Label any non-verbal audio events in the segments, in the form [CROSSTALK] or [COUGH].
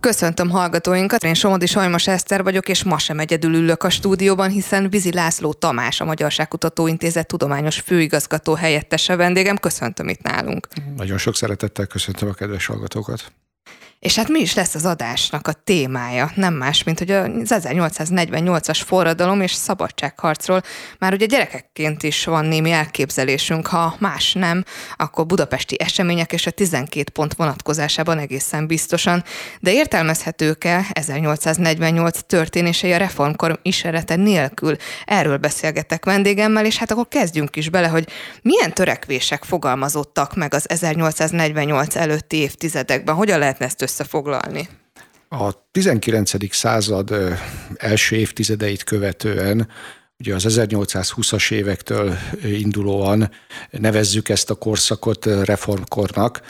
Köszöntöm hallgatóinkat, én Somodi Sajmos Eszter vagyok, és ma sem egyedül ülök a stúdióban, hiszen Vizi László Tamás, a Magyarságkutató Intézet tudományos főigazgató helyettese vendégem. Köszöntöm itt nálunk. Nagyon sok szeretettel köszöntöm a kedves hallgatókat. És hát mi is lesz az adásnak a témája? Nem más, mint hogy az 1848-as forradalom és szabadságharcról már ugye gyerekekként is van némi elképzelésünk, ha más nem, akkor budapesti események és a 12 pont vonatkozásában egészen biztosan. De értelmezhetők-e 1848 történései a reformkor ismerete nélkül? Erről beszélgetek vendégemmel, és hát akkor kezdjünk is bele, hogy milyen törekvések fogalmazottak meg az 1848 előtti évtizedekben, hogyan lehetne ezt összefoglalni? A 19. század első évtizedeit követően ugye az 1820-as évektől indulóan nevezzük ezt a korszakot reformkornak.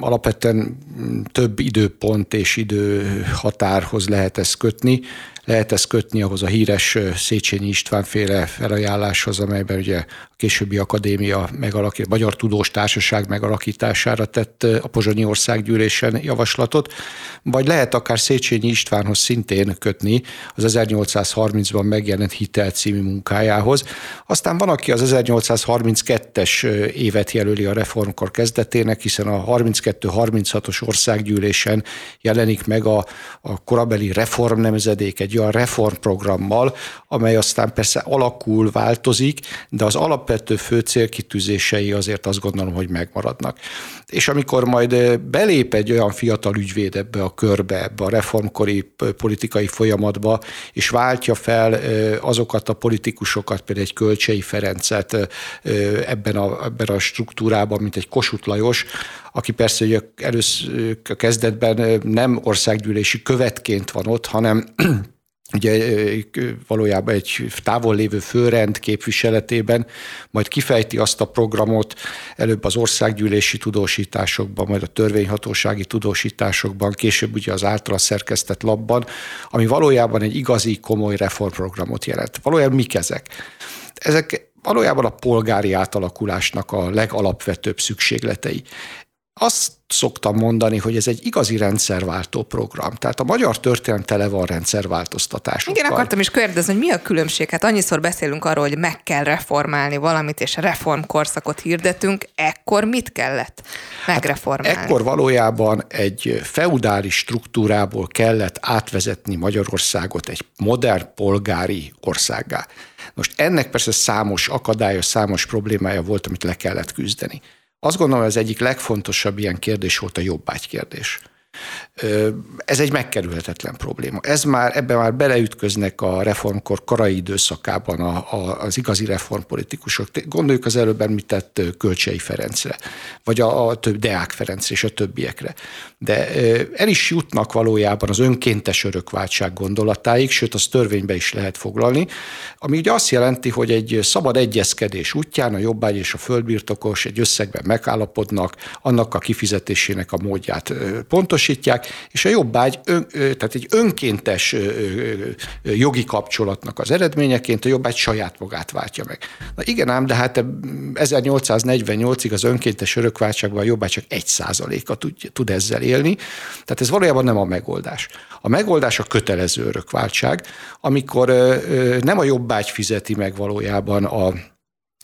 Alapvetően több időpont és időhatárhoz lehet ezt kötni lehet ezt kötni ahhoz a híres Széchenyi István féle felajánláshoz, amelyben ugye a későbbi akadémia megalakít, Magyar Tudós Társaság megalakítására tett a Pozsonyi Országgyűlésen javaslatot, vagy lehet akár Széchenyi Istvánhoz szintén kötni az 1830-ban megjelent Hitel című munkájához. Aztán van, aki az 1832-es évet jelöli a reformkor kezdetének, hiszen a 32-36-os országgyűlésen jelenik meg a, a korabeli reformnemzedék egy olyan reformprogrammal, amely aztán persze alakul, változik, de az alapvető fő célkitűzései azért azt gondolom, hogy megmaradnak. És amikor majd belép egy olyan fiatal ügyvéd ebbe a körbe, ebbe a reformkori politikai folyamatba, és váltja fel azokat a politikusokat, például egy Kölcsei Ferencet ebben a, ebben a struktúrában, mint egy Kossuth Lajos, aki persze ugye először a kezdetben nem országgyűlési követként van ott, hanem [CLEARS THROAT] ugye valójában egy távol lévő főrend képviseletében, majd kifejti azt a programot előbb az országgyűlési tudósításokban, majd a törvényhatósági tudósításokban, később ugye az általa szerkesztett labban, ami valójában egy igazi, komoly reformprogramot jelent. Valójában mik ezek? Ezek valójában a polgári átalakulásnak a legalapvetőbb szükségletei. Azt szoktam mondani, hogy ez egy igazi rendszerváltó program. Tehát a magyar történelem tele van rendszerváltoztatásokkal. Igen, akartam is kérdezni, hogy mi a különbség? Hát annyiszor beszélünk arról, hogy meg kell reformálni valamit, és reformkorszakot hirdetünk. Ekkor mit kellett megreformálni? Hát ekkor valójában egy feudális struktúrából kellett átvezetni Magyarországot egy modern polgári országá. Most ennek persze számos akadálya, számos problémája volt, amit le kellett küzdeni. Azt gondolom, az egyik legfontosabb ilyen kérdés volt a jobbágy kérdés. Ez egy megkerülhetetlen probléma. Ez már, ebben már beleütköznek a reformkor korai időszakában a, a, az igazi reformpolitikusok. Gondoljuk az előbb említett Kölcsei Ferencre, vagy a, a több Deák Ferencre és a többiekre. De el is jutnak valójában az önkéntes örökváltság gondolatáig, sőt, az törvénybe is lehet foglalni, ami ugye azt jelenti, hogy egy szabad egyezkedés útján a jobbágy és a földbirtokos egy összegben megállapodnak, annak a kifizetésének a módját pontosítják, és a jobbágy, tehát egy önkéntes jogi kapcsolatnak az eredményeként a jobbágy saját magát váltja meg. Na igen ám, de hát 1848-ig az önkéntes örökváltságban a jobbágy csak egy százaléka tud, tud ezzel élni, tehát ez valójában nem a megoldás. A megoldás a kötelező örökváltság, amikor nem a jobbágy fizeti meg valójában a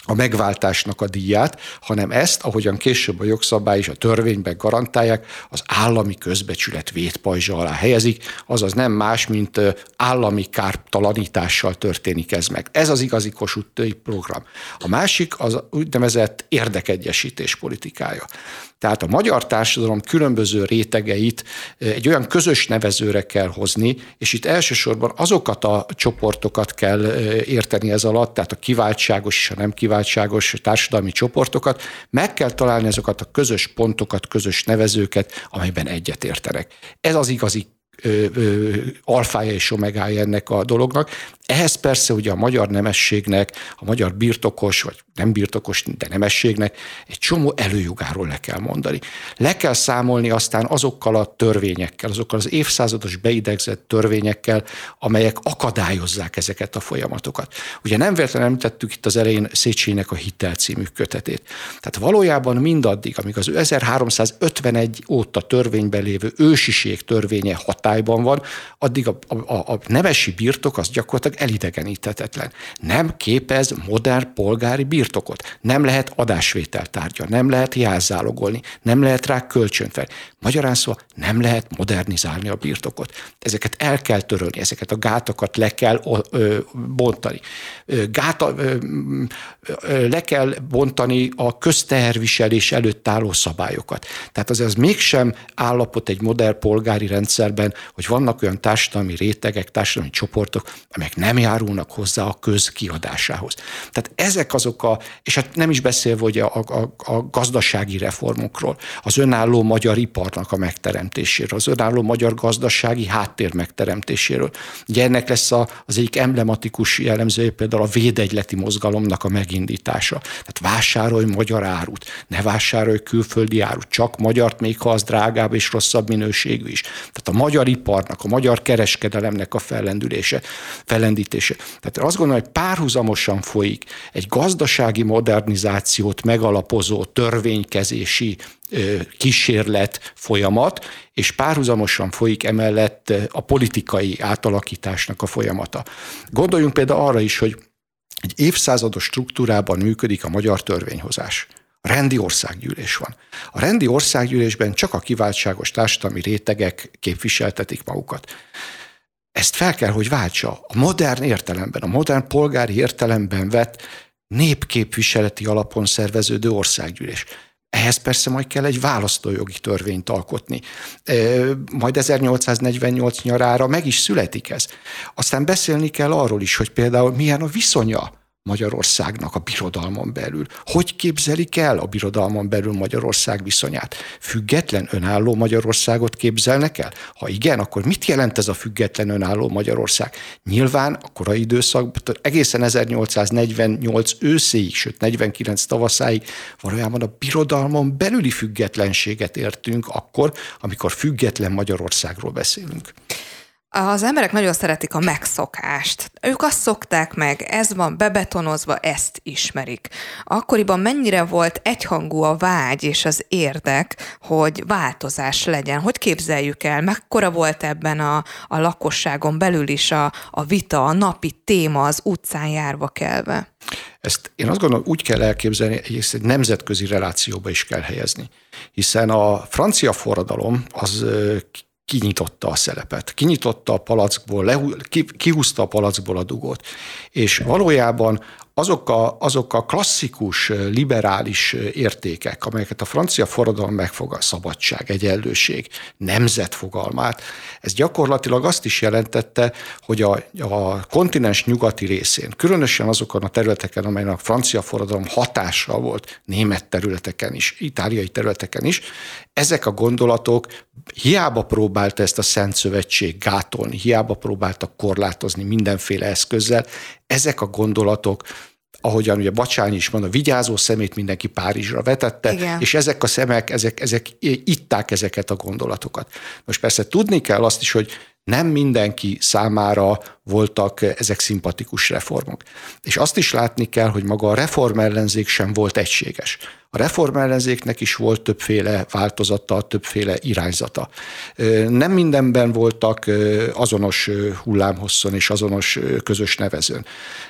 a megváltásnak a díját, hanem ezt, ahogyan később a jogszabály és a törvényben garantálják, az állami közbecsület vétpajzsa alá helyezik, azaz nem más, mint állami kártalanítással történik ez meg. Ez az igazi kossuth program. A másik az úgynevezett érdekegyesítés politikája. Tehát a magyar társadalom különböző rétegeit egy olyan közös nevezőre kell hozni, és itt elsősorban azokat a csoportokat kell érteni ez alatt, tehát a kiváltságos és a nem kiváltságos társadalmi csoportokat, meg kell találni azokat a közös pontokat, közös nevezőket, amelyben egyet értenek. Ez az igazi ö, alfája és omegája ennek a dolognak. Ehhez persze ugye a magyar nemességnek, a magyar birtokos, vagy nem birtokos, de nemességnek egy csomó előjogáról le kell mondani. Le kell számolni aztán azokkal a törvényekkel, azokkal az évszázados beidegzett törvényekkel, amelyek akadályozzák ezeket a folyamatokat. Ugye nem véletlenül említettük itt az elején Széchenyinek a Hitel című kötetét. Tehát valójában mindaddig, amíg az 1351 óta törvényben lévő ősiség törvénye hatályban van, addig a, a, a nemesi birtok az gyakorlatilag elidegeníthetetlen. Nem képez modern polgári birtokot. Nem lehet adásvételtárgya, nem lehet jelzálogolni, nem lehet rá kölcsönt fel. Magyarán szóval nem lehet modernizálni a birtokot. Ezeket el kell törölni, ezeket a gátakat le kell ö, bontani. Gáta, ö, ö, le kell bontani a közteherviselés előtt álló szabályokat. Tehát az, az mégsem állapot egy modern polgári rendszerben, hogy vannak olyan társadalmi rétegek, társadalmi csoportok, amelyek nem járulnak hozzá a köz kiadásához. Tehát ezek azok a, és hát nem is beszélve hogy a, a, a gazdasági reformokról, az önálló magyar iparnak a megteremtéséről, az önálló magyar gazdasági háttér megteremtéséről. Ugye ennek lesz a, az egyik emblematikus jellemzője például a védegyleti mozgalomnak a megindítása. Tehát vásárolj magyar árut, ne vásárolj külföldi árut, csak magyart, még ha az drágább és rosszabb minőségű is. Tehát a magyar iparnak, a magyar kereskedelemnek a fellendülése, fellendítése. Tehát azt gondolom, hogy párhuzamosan folyik egy gazdasági modernizációt megalapozó törvénykezési kísérlet folyamat, és párhuzamosan folyik emellett a politikai átalakításnak a folyamata. Gondoljunk például arra is, hogy egy évszázados struktúrában működik a magyar törvényhozás. Rendi országgyűlés van. A rendi országgyűlésben csak a kiváltságos társadalmi rétegek képviseltetik magukat. Ezt fel kell, hogy váltsa. A modern értelemben, a modern polgári értelemben vett népképviseleti alapon szerveződő országgyűlés. Ehhez persze majd kell egy választójogi törvényt alkotni. Majd 1848 nyarára meg is születik ez. Aztán beszélni kell arról is, hogy például milyen a viszonya Magyarországnak a birodalmon belül. Hogy képzelik el a birodalmon belül Magyarország viszonyát? Független önálló Magyarországot képzelnek el? Ha igen, akkor mit jelent ez a független önálló Magyarország? Nyilván a korai időszakban, egészen 1848 őszéig, sőt 49 tavaszáig valójában a birodalmon belüli függetlenséget értünk akkor, amikor független Magyarországról beszélünk. Az emberek nagyon szeretik a megszokást. Ők azt szokták meg, ez van bebetonozva, ezt ismerik. Akkoriban mennyire volt egyhangú a vágy és az érdek, hogy változás legyen? Hogy képzeljük el? Mekkora volt ebben a, a lakosságon belül is a, a vita, a napi téma az utcán járva kelve? Ezt én azt gondolom, úgy kell elképzelni, ezt egy nemzetközi relációba is kell helyezni. Hiszen a francia forradalom az kinyitotta a szelepet, kinyitotta a palackból, kihúzta a palackból a dugót. És valójában azok a, azok a klasszikus liberális értékek, amelyeket a francia forradalom megfogad, szabadság, egyenlőség, nemzet fogalmát, ez gyakorlatilag azt is jelentette, hogy a, a kontinens nyugati részén, különösen azokon a területeken, amelyen a francia forradalom hatással volt, német területeken is, itáliai területeken is, ezek a gondolatok hiába próbálta ezt a Szent Szövetség gátolni, hiába próbáltak korlátozni mindenféle eszközzel, ezek a gondolatok ahogyan ugye Bacsányi is mondta, vigyázó szemét mindenki Párizsra vetette, Igen. és ezek a szemek, ezek, ezek itták ezeket a gondolatokat. Most persze tudni kell azt is, hogy nem mindenki számára voltak ezek szimpatikus reformok. És azt is látni kell, hogy maga a reformellenzék sem volt egységes. A reformellenzéknek is volt többféle változata, többféle irányzata. Nem mindenben voltak azonos hullámhosszon és azonos közös nevezőn.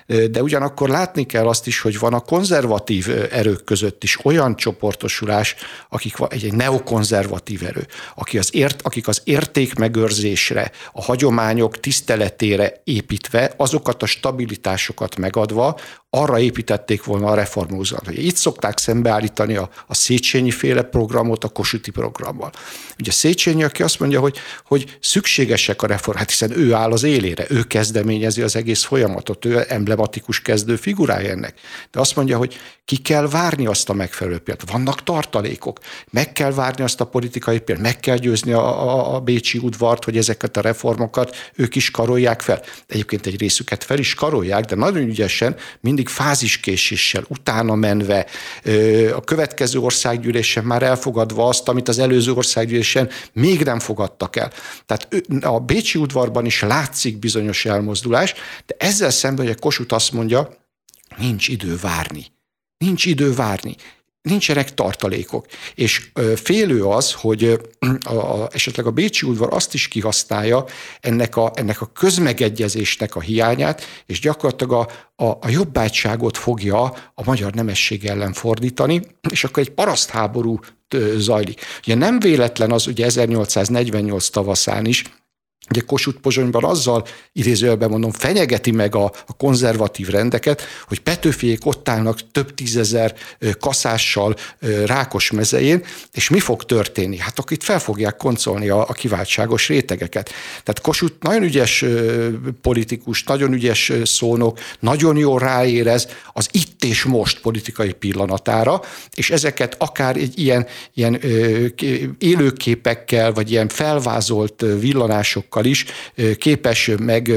De ugyanakkor látni kell azt is, hogy van a konzervatív erők között is olyan csoportosulás, akik egy, egy neokonzervatív erő, aki az ért, akik az értékmegőrzésre, a hagyományok tiszteletére építve, azokat a stabilitásokat megadva, arra építették volna a reformózat. Itt szokták szembeállítani a, a Széchenyi féle programot a Kosuti programmal. Ugye Széchenyi, aki azt mondja, hogy, hogy szükségesek a reform, hát hiszen ő áll az élére, ő kezdeményezi az egész folyamatot, ő emblematikus kezdő figurája ennek. De azt mondja, hogy ki kell várni azt a megfelelő példát. Vannak tartalékok, meg kell várni azt a politikai példát, meg kell győzni a, a, a Bécsi udvart, hogy ezeket a reformokat ők is karolják fel. Egyébként egy részüket fel is karolják, de nagyon ügyesen, mindig fáziskéséssel, utána menve, a következő országgyűlésen már elfogadva azt, amit az előző országgyűlésen még nem fogadtak el. Tehát a Bécsi udvarban is látszik bizonyos elmozdulás, de ezzel szemben, hogy a Kossuth azt mondja, nincs idő várni. Nincs idő várni nincsenek tartalékok. És félő az, hogy a, a, esetleg a Bécsi udvar azt is kihasználja ennek a, ennek a közmegegyezésnek a hiányát, és gyakorlatilag a, a, a jobbágyságot fogja a magyar nemesség ellen fordítani, és akkor egy parasztháború zajlik. Ugye nem véletlen az ugye 1848 tavaszán is, Ugye Kossuth Pozsonyban azzal, idézőjelben mondom, fenyegeti meg a, a konzervatív rendeket, hogy Petőfiék ott állnak több tízezer kaszással rákos mezején, és mi fog történni? Hát akkor itt fel fogják koncolni a, a kiváltságos rétegeket. Tehát Kossuth nagyon ügyes politikus, nagyon ügyes szónok, nagyon jól ráérez az itt és most politikai pillanatára, és ezeket akár egy ilyen, ilyen élőképekkel, vagy ilyen felvázolt villanásokkal eszközökkel is képes meg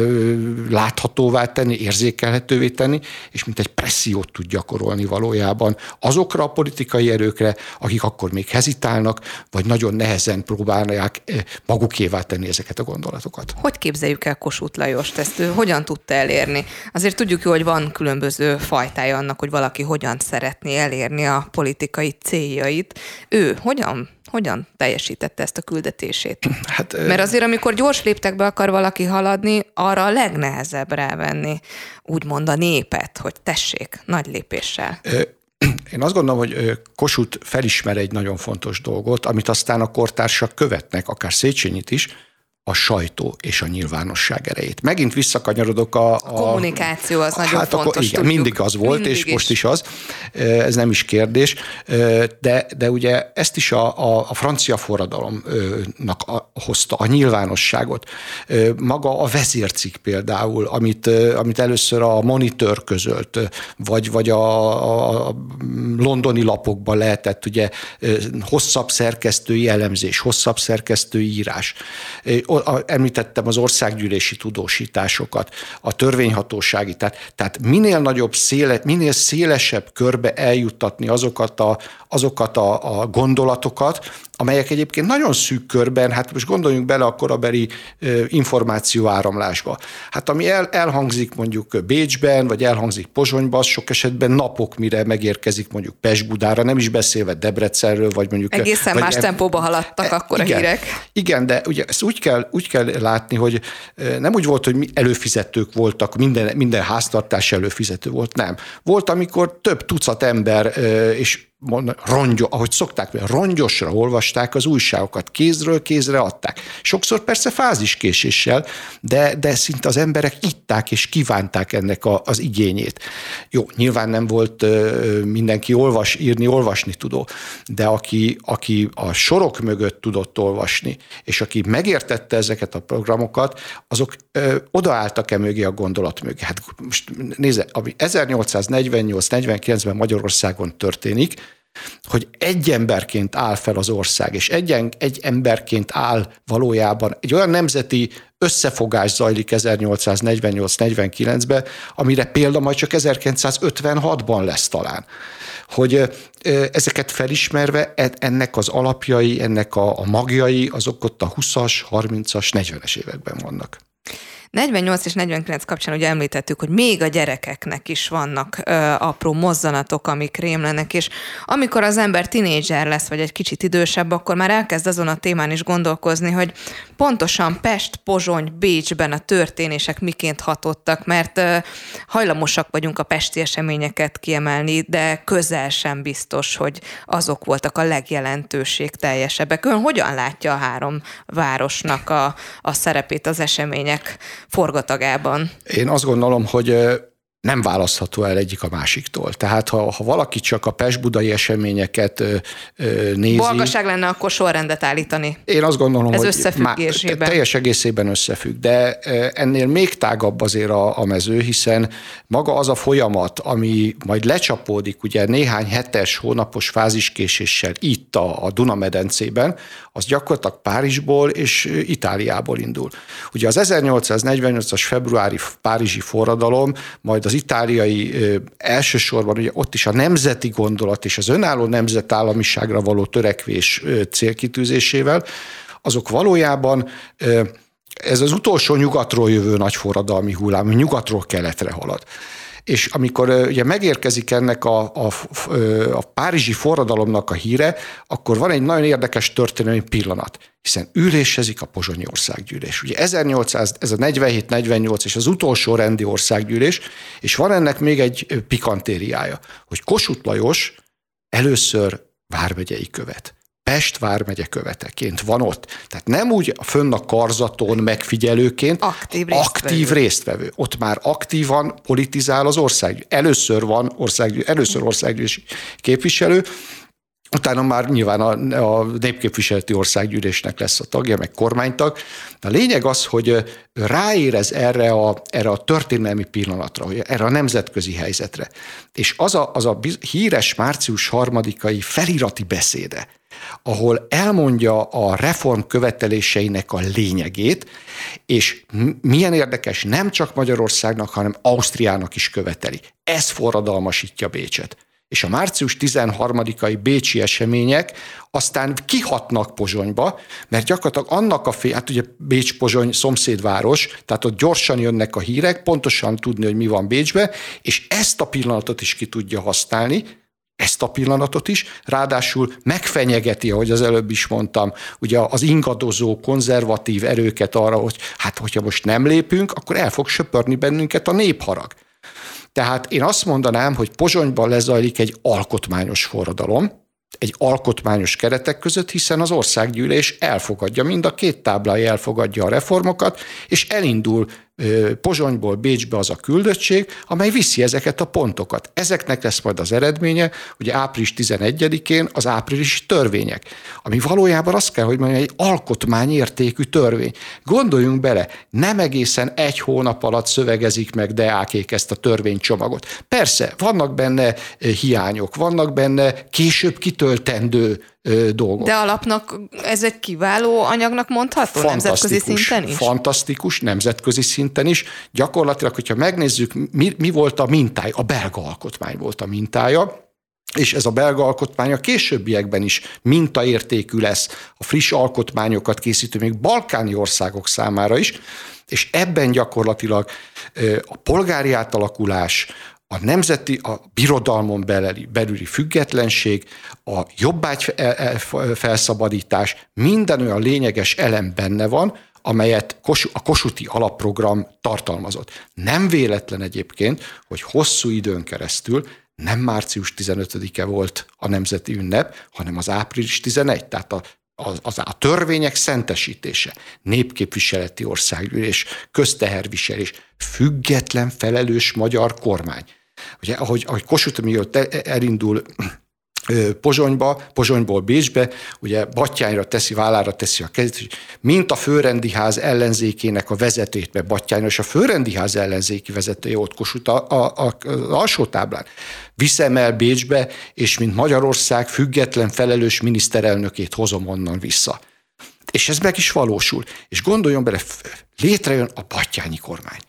láthatóvá tenni, érzékelhetővé tenni, és mint egy pressziót tud gyakorolni valójában azokra a politikai erőkre, akik akkor még hezitálnak, vagy nagyon nehezen próbálják magukévá tenni ezeket a gondolatokat. Hogy képzeljük el Kossuth Lajost? Ezt ő hogyan tudta elérni? Azért tudjuk jó, hogy van különböző fajtája annak, hogy valaki hogyan szeretné elérni a politikai céljait. Ő hogyan hogyan teljesítette ezt a küldetését? Hát, Mert azért, amikor gyors léptekbe akar valaki haladni, arra a legnehezebb rávenni, úgymond a népet, hogy tessék, nagy lépéssel. [CLEARS THROAT] Én azt gondolom, hogy Kossuth felismer egy nagyon fontos dolgot, amit aztán a kortársak követnek, akár Széchenyit is, a sajtó és a nyilvánosság erejét. Megint visszakanyarodok a... A, a kommunikáció az nagyon hát fontos. Akkor, igen, tudjuk. mindig az volt, mindig és is. most is az. Ez nem is kérdés. De, de ugye ezt is a, a, a francia forradalomnak hozta, a nyilvánosságot. Maga a vezércik például, amit, amit először a monitor közölt, vagy, vagy a, a londoni lapokban lehetett ugye hosszabb szerkesztői elemzés, hosszabb szerkesztői írás említettem az országgyűlési tudósításokat, a törvényhatósági, tehát, tehát minél nagyobb, széle, minél szélesebb körbe eljuttatni azokat a, azokat a, a gondolatokat, amelyek egyébként nagyon szűk körben, hát most gondoljunk bele a korabeli információ áramlásba. Hát ami el, elhangzik mondjuk Bécsben, vagy elhangzik Pozsonyban, az sok esetben napok, mire megérkezik mondjuk Pest-Budára, nem is beszélve Debrecenről, vagy mondjuk... Egészen vagy más em- tempóba haladtak e, akkor igen, a hírek. Igen, de ugye ezt úgy úgy kell látni, hogy nem úgy volt, hogy előfizetők voltak, minden, minden háztartás előfizető volt, nem. Volt, amikor több tucat ember, és rongyos, ahogy szokták, rongyosra olvasták az újságokat, kézről kézre adták. Sokszor persze fáziskéséssel, de, de szinte az emberek itták és kívánták ennek a, az igényét. Jó, nyilván nem volt mindenki olvas, írni, olvasni tudó, de aki, aki a sorok mögött tudott olvasni, és aki megértette ezeket a programokat, azok ö, odaálltak-e mögé a gondolat mögé. Hát most nézze, ami 1848-49-ben Magyarországon történik, hogy egy emberként áll fel az ország, és egy, egy emberként áll valójában egy olyan nemzeti összefogás zajlik 1848-49-ben, amire példa majd csak 1956-ban lesz talán. Hogy ezeket felismerve e, ennek az alapjai, ennek a, a magjai, azok ott a 20-as, 30-as, 40-es években vannak. 48 és 49 kapcsán ugye említettük, hogy még a gyerekeknek is vannak ö, apró mozzanatok, amik rémlenek, és amikor az ember tinédzser lesz, vagy egy kicsit idősebb, akkor már elkezd azon a témán is gondolkozni, hogy pontosan Pest, Pozsony, Bécsben a történések miként hatottak, mert ö, hajlamosak vagyunk a pesti eseményeket kiemelni, de közel sem biztos, hogy azok voltak a legjelentőség teljesebbek. Ön hogyan látja a három városnak a, a szerepét az események forgatagában? Én azt gondolom, hogy nem választható el egyik a másiktól. Tehát ha, ha valaki csak a Pest-budai eseményeket ö, ö, nézi... Balgaság lenne akkor sorrendet állítani. Én azt gondolom, Ez hogy összefüggésében. Teljes egészében összefügg, de ennél még tágabb azért a, a mező, hiszen maga az a folyamat, ami majd lecsapódik ugye néhány hetes, hónapos fáziskéséssel itt a, a Duna-medencében, az gyakorlatilag Párizsból és Itáliából indul. Ugye az 1848-as februári párizsi forradalom, majd az itáliai elsősorban ugye ott is a nemzeti gondolat és az önálló nemzetállamiságra való törekvés célkitűzésével, azok valójában ez az utolsó nyugatról jövő nagy forradalmi hullám, nyugatról keletre halad. És amikor ugye megérkezik ennek a, a, a párizsi forradalomnak a híre, akkor van egy nagyon érdekes történelmi pillanat, hiszen ülésezik a Pozsonyi Országgyűlés. Ugye 1800, ez a 47-48 és az utolsó rendi országgyűlés, és van ennek még egy pikantériája, hogy Kossuth Lajos először vármegyei követ. Pest vármegye követeként van ott. Tehát nem úgy fönn a karzaton megfigyelőként, aktív résztvevő. aktív résztvevő. Ott már aktívan politizál az ország. Először van ország, először országgyűlési képviselő, Utána már nyilván a, a népképviseleti országgyűlésnek lesz a tagja, meg kormánytag. De a lényeg az, hogy ráérez erre a, erre a történelmi pillanatra, erre a nemzetközi helyzetre. És az a, az a híres március harmadikai felirati beszéde, ahol elmondja a reform követeléseinek a lényegét, és milyen érdekes, nem csak Magyarországnak, hanem Ausztriának is követeli. Ez forradalmasítja Bécset és a március 13-ai bécsi események aztán kihatnak Pozsonyba, mert gyakorlatilag annak a fél, hát ugye Bécs-Pozsony szomszédváros, tehát ott gyorsan jönnek a hírek, pontosan tudni, hogy mi van Bécsbe, és ezt a pillanatot is ki tudja használni, ezt a pillanatot is, ráadásul megfenyegeti, ahogy az előbb is mondtam, ugye az ingadozó, konzervatív erőket arra, hogy hát hogyha most nem lépünk, akkor el fog söpörni bennünket a népharag. Tehát én azt mondanám, hogy Pozsonyban lezajlik egy alkotmányos forradalom, egy alkotmányos keretek között, hiszen az országgyűlés elfogadja, mind a két táblái elfogadja a reformokat, és elindul Pozsonyból Bécsbe az a küldöttség, amely viszi ezeket a pontokat. Ezeknek lesz majd az eredménye, hogy április 11-én az áprilisi törvények, ami valójában azt kell, hogy mondjam, egy alkotmányértékű törvény. Gondoljunk bele, nem egészen egy hónap alatt szövegezik meg Deákék ezt a törvénycsomagot. Persze, vannak benne hiányok, vannak benne később kitöltendő dolgok. De alapnak ez egy kiváló anyagnak mondható nemzetközi szinten is? Fantasztikus, nemzetközi szinten is. Gyakorlatilag, hogyha megnézzük, mi, mi volt a mintája, a belga alkotmány volt a mintája, és ez a belga alkotmány a későbbiekben is mintaértékű lesz a friss alkotmányokat készítő még balkáni országok számára is, és ebben gyakorlatilag a polgári átalakulás, a nemzeti, a birodalmon belüli, belüli függetlenség, a jobbágy e, e, felszabadítás, minden olyan lényeges elem benne van, amelyet a Kosuti alapprogram tartalmazott. Nem véletlen egyébként, hogy hosszú időn keresztül nem március 15-e volt a nemzeti ünnep, hanem az április 11, tehát a az, az a törvények szentesítése, népképviseleti országgyűlés, közteherviselés, független felelős magyar kormány. Ugye, ahogy, ahogy Kossuth mielőtt elindul Pozsonyba, Pozsonyból Bécsbe, ugye Battyányra teszi, vállára teszi a kezét, mint a főrendi ház ellenzékének a vezetőjét, mert Battyányra és a főrendi ház ellenzéki vezetője ott Kossuth a, a, a, az alsó táblán. Viszem el Bécsbe, és mint Magyarország független felelős miniszterelnökét hozom onnan vissza. És ez meg is valósul. És gondoljon bele, létrejön a Battyányi kormány.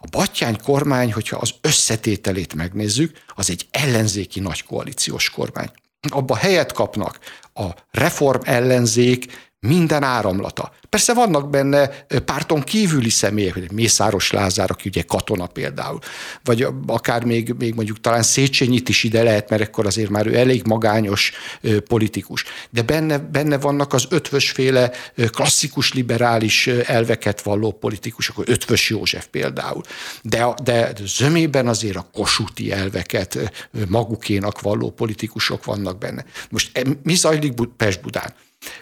A Battyány kormány, hogyha az összetételét megnézzük, az egy ellenzéki nagy koalíciós kormány. Abba helyet kapnak a reform ellenzék, minden áramlata. Persze vannak benne párton kívüli személyek, Mészáros Lázár, aki ugye katona például, vagy akár még, még mondjuk talán Széchenyit is ide lehet, mert akkor azért már ő elég magányos politikus. De benne, benne vannak az ötvösféle klasszikus liberális elveket valló politikusok, Ötvös József például. De, de zömében azért a kosúti elveket magukénak valló politikusok vannak benne. Most mi zajlik Pest-Budán?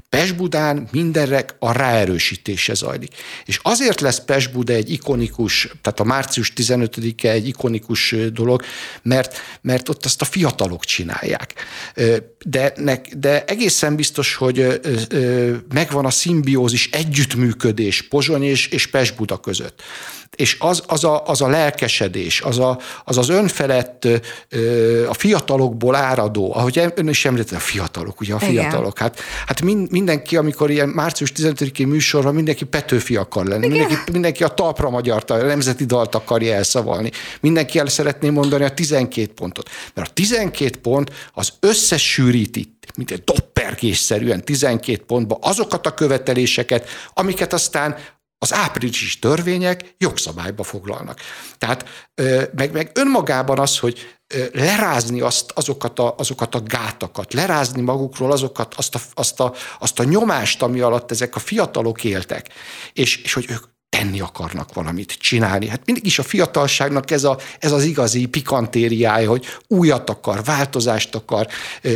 Pest-Budán mindenre a ráerősítése zajlik. És azért lesz Pest-Buda egy ikonikus, tehát a március 15-e egy ikonikus dolog, mert, mert ott azt a fiatalok csinálják. De, de egészen biztos, hogy megvan a szimbiózis, együttműködés Pozsony és, és Pest-Buda között és az, az, a, az a lelkesedés, az, a, az az önfelett, a fiatalokból áradó, ahogy ön is említette, a fiatalok, ugye a fiatalok. Hát, hát mindenki, amikor ilyen március 15-i műsorban mindenki Petőfi akar lenni, mindenki, mindenki a talpra magyar a nemzeti dalt akarja elszavalni, mindenki el szeretné mondani a 12 pontot. Mert a 12 pont az összesűríti mint egy doppergésszerűen 12 pontba azokat a követeléseket, amiket aztán az áprilisi törvények jogszabályba foglalnak. Tehát meg, meg önmagában az, hogy lerázni azt, azokat, a, azokat a gátakat, lerázni magukról azokat, azt a, azt, a, azt a nyomást, ami alatt ezek a fiatalok éltek, és, és hogy ők tenni akarnak valamit, csinálni. Hát mindig is a fiatalságnak ez, a, ez az igazi pikantériája, hogy újat akar, változást akar,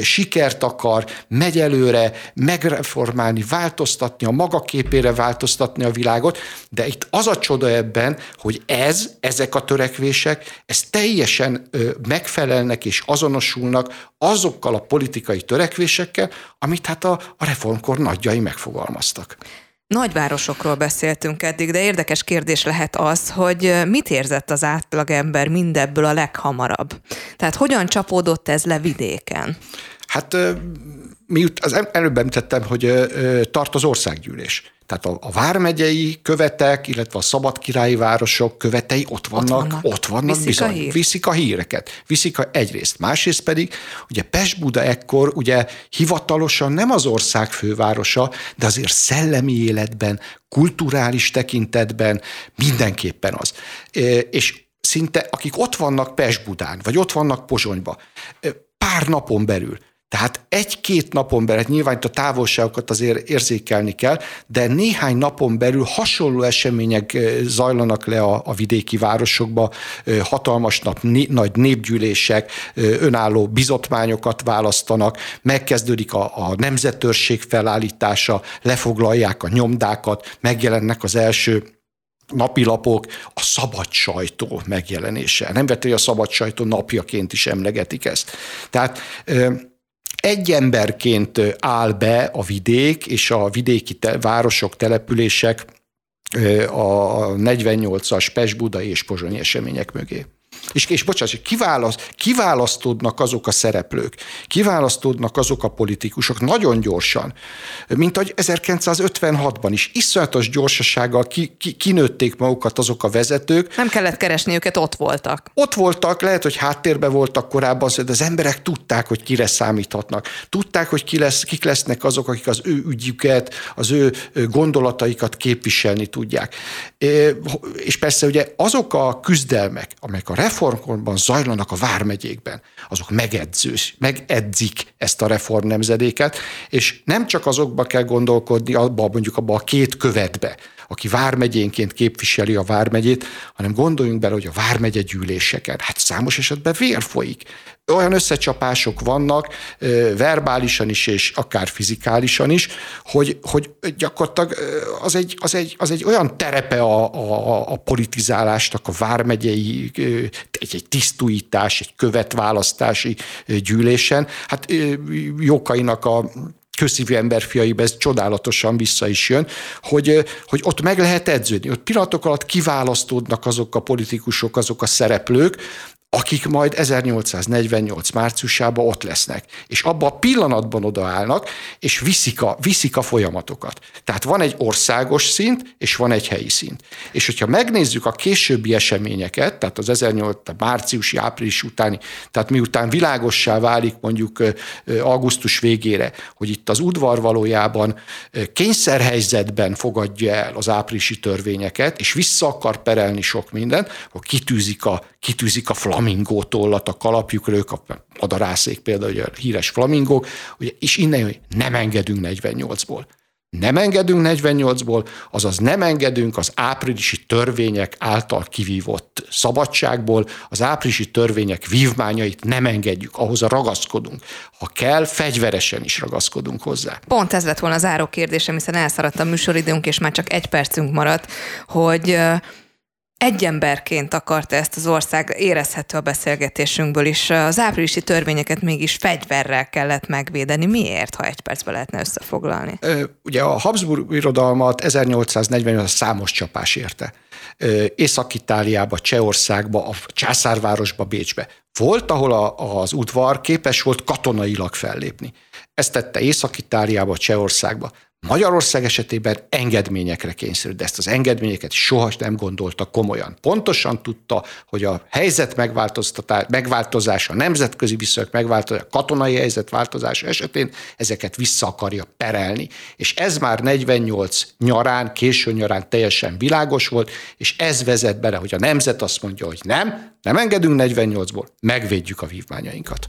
sikert akar, megy előre, megreformálni, változtatni, a maga képére változtatni a világot, de itt az a csoda ebben, hogy ez, ezek a törekvések, ez teljesen megfelelnek és azonosulnak azokkal a politikai törekvésekkel, amit hát a, a reformkor nagyjai megfogalmaztak. Nagyvárosokról beszéltünk eddig, de érdekes kérdés lehet az, hogy mit érzett az átlagember mindebből a leghamarabb? Tehát hogyan csapódott ez le vidéken? Hát miut, az előbb említettem, hogy tart az országgyűlés. Tehát a, a vármegyei követek, illetve a szabadkirályi városok követei ott vannak, ott vannak, ott vannak viszik, bizony, a hír. viszik a híreket. Viszik a, egyrészt. Másrészt pedig, ugye Pest-Buda ekkor ugye hivatalosan nem az ország fővárosa, de azért szellemi életben, kulturális tekintetben mindenképpen az. És szinte akik ott vannak Pest-Budán, vagy ott vannak Pozsonyba, pár napon belül tehát egy-két napon belül, hát nyilván itt a távolságokat azért érzékelni kell, de néhány napon belül hasonló események zajlanak le a, a vidéki városokba, hatalmas nap, né, nagy népgyűlések, önálló bizotmányokat választanak, megkezdődik a, a nemzetőrség felállítása, lefoglalják a nyomdákat, megjelennek az első napilapok, a szabad sajtó megjelenése. Nem vetően a szabad sajtó napjaként is emlegetik ezt. Tehát egy emberként áll be a vidék és a vidéki te- városok, települések a 48-as Pest, Budai és Pozsonyi események mögé. És, és bocsánat, kiválaszt, kiválasztódnak azok a szereplők, kiválasztódnak azok a politikusok nagyon gyorsan, mint ahogy 1956-ban is iszonyatos gyorsasággal ki, ki, kinőtték magukat azok a vezetők. Nem kellett keresni őket, ott voltak. Ott voltak, lehet, hogy háttérben voltak korábban, de az emberek tudták, hogy kire számíthatnak. Tudták, hogy ki lesz, kik lesznek azok, akik az ő ügyüket, az ő gondolataikat képviselni tudják. És persze ugye azok a küzdelmek, amelyek a reformkorban zajlanak a vármegyékben, azok megedzős, megedzik ezt a reform nemzedéket, és nem csak azokba kell gondolkodni, abba mondjuk abba a két követbe, aki vármegyénként képviseli a vármegyét, hanem gondoljunk bele, hogy a vármegye gyűléseken, hát számos esetben vér folyik. Olyan összecsapások vannak, verbálisan is, és akár fizikálisan is, hogy, hogy gyakorlatilag az egy, az, egy, az egy olyan terepe a, a, a politizálásnak, a vármegyei egy, egy tisztújítás, egy követválasztási gyűlésen. Hát Jókainak a közszívű emberfiaiba ez csodálatosan vissza is jön, hogy, hogy ott meg lehet edződni. Ott pillanatok alatt kiválasztódnak azok a politikusok, azok a szereplők, akik majd 1848 márciusában ott lesznek. És abban a pillanatban odaállnak, és viszik a, viszik a folyamatokat. Tehát van egy országos szint, és van egy helyi szint. És hogyha megnézzük a későbbi eseményeket, tehát az 18 márciusi, április utáni, tehát miután világossá válik mondjuk augusztus végére, hogy itt az udvar valójában kényszerhelyzetben fogadja el az áprilisi törvényeket, és vissza akar perelni sok mindent, akkor kitűzik a, kitűzik a flamingó tollat a kalapjukra, a madarászék például, a híres flamingók, ugye, és innen hogy nem engedünk 48-ból. nem engedünk 48-ból, azaz nem engedünk az áprilisi törvények által kivívott szabadságból, az áprilisi törvények vívmányait nem engedjük, ahhoz a ragaszkodunk. Ha kell, fegyveresen is ragaszkodunk hozzá. Pont ez lett volna az árok kérdésem, hiszen elszaradt a műsoridőnk, és már csak egy percünk maradt, hogy egy emberként akarta ezt az ország, érezhető a beszélgetésünkből is. Az áprilisi törvényeket mégis fegyverrel kellett megvédeni. Miért, ha egy percben lehetne összefoglalni? Ugye a Habsburg irodalmat 1840-ben számos csapás érte. Észak-Itáliába, Csehországba, a császárvárosba, Bécsbe. Volt, ahol a, az udvar képes volt katonailag fellépni. Ezt tette Észak-Itáliába, Csehországba. Magyarország esetében engedményekre kényszerült, de ezt az engedményeket soha nem gondolta komolyan. Pontosan tudta, hogy a helyzet megváltozása, a nemzetközi viszonyok megváltozása, a katonai helyzet változása esetén ezeket vissza akarja perelni. És ez már 48 nyarán, késő nyarán teljesen világos volt, és ez vezet bele, hogy a nemzet azt mondja, hogy nem, nem engedünk 48-ból, megvédjük a vívmányainkat.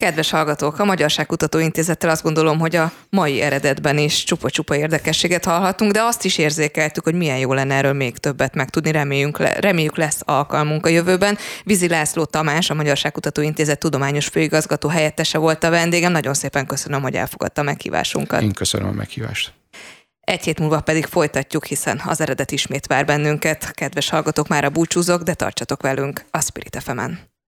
Kedves hallgatók, a Magyarságkutató Intézettel azt gondolom, hogy a mai eredetben is csupa-csupa érdekességet hallhatunk, de azt is érzékeltük, hogy milyen jó lenne erről még többet megtudni, reméljünk, reméljük lesz alkalmunk a jövőben. Vizi László Tamás, a Magyarságkutató Intézet tudományos főigazgató helyettese volt a vendégem. Nagyon szépen köszönöm, hogy elfogadta a meghívásunkat. Én köszönöm a meghívást. Egy hét múlva pedig folytatjuk, hiszen az eredet ismét vár bennünket. Kedves hallgatók, már a búcsúzok, de tartsatok velünk a Spirit fm -en.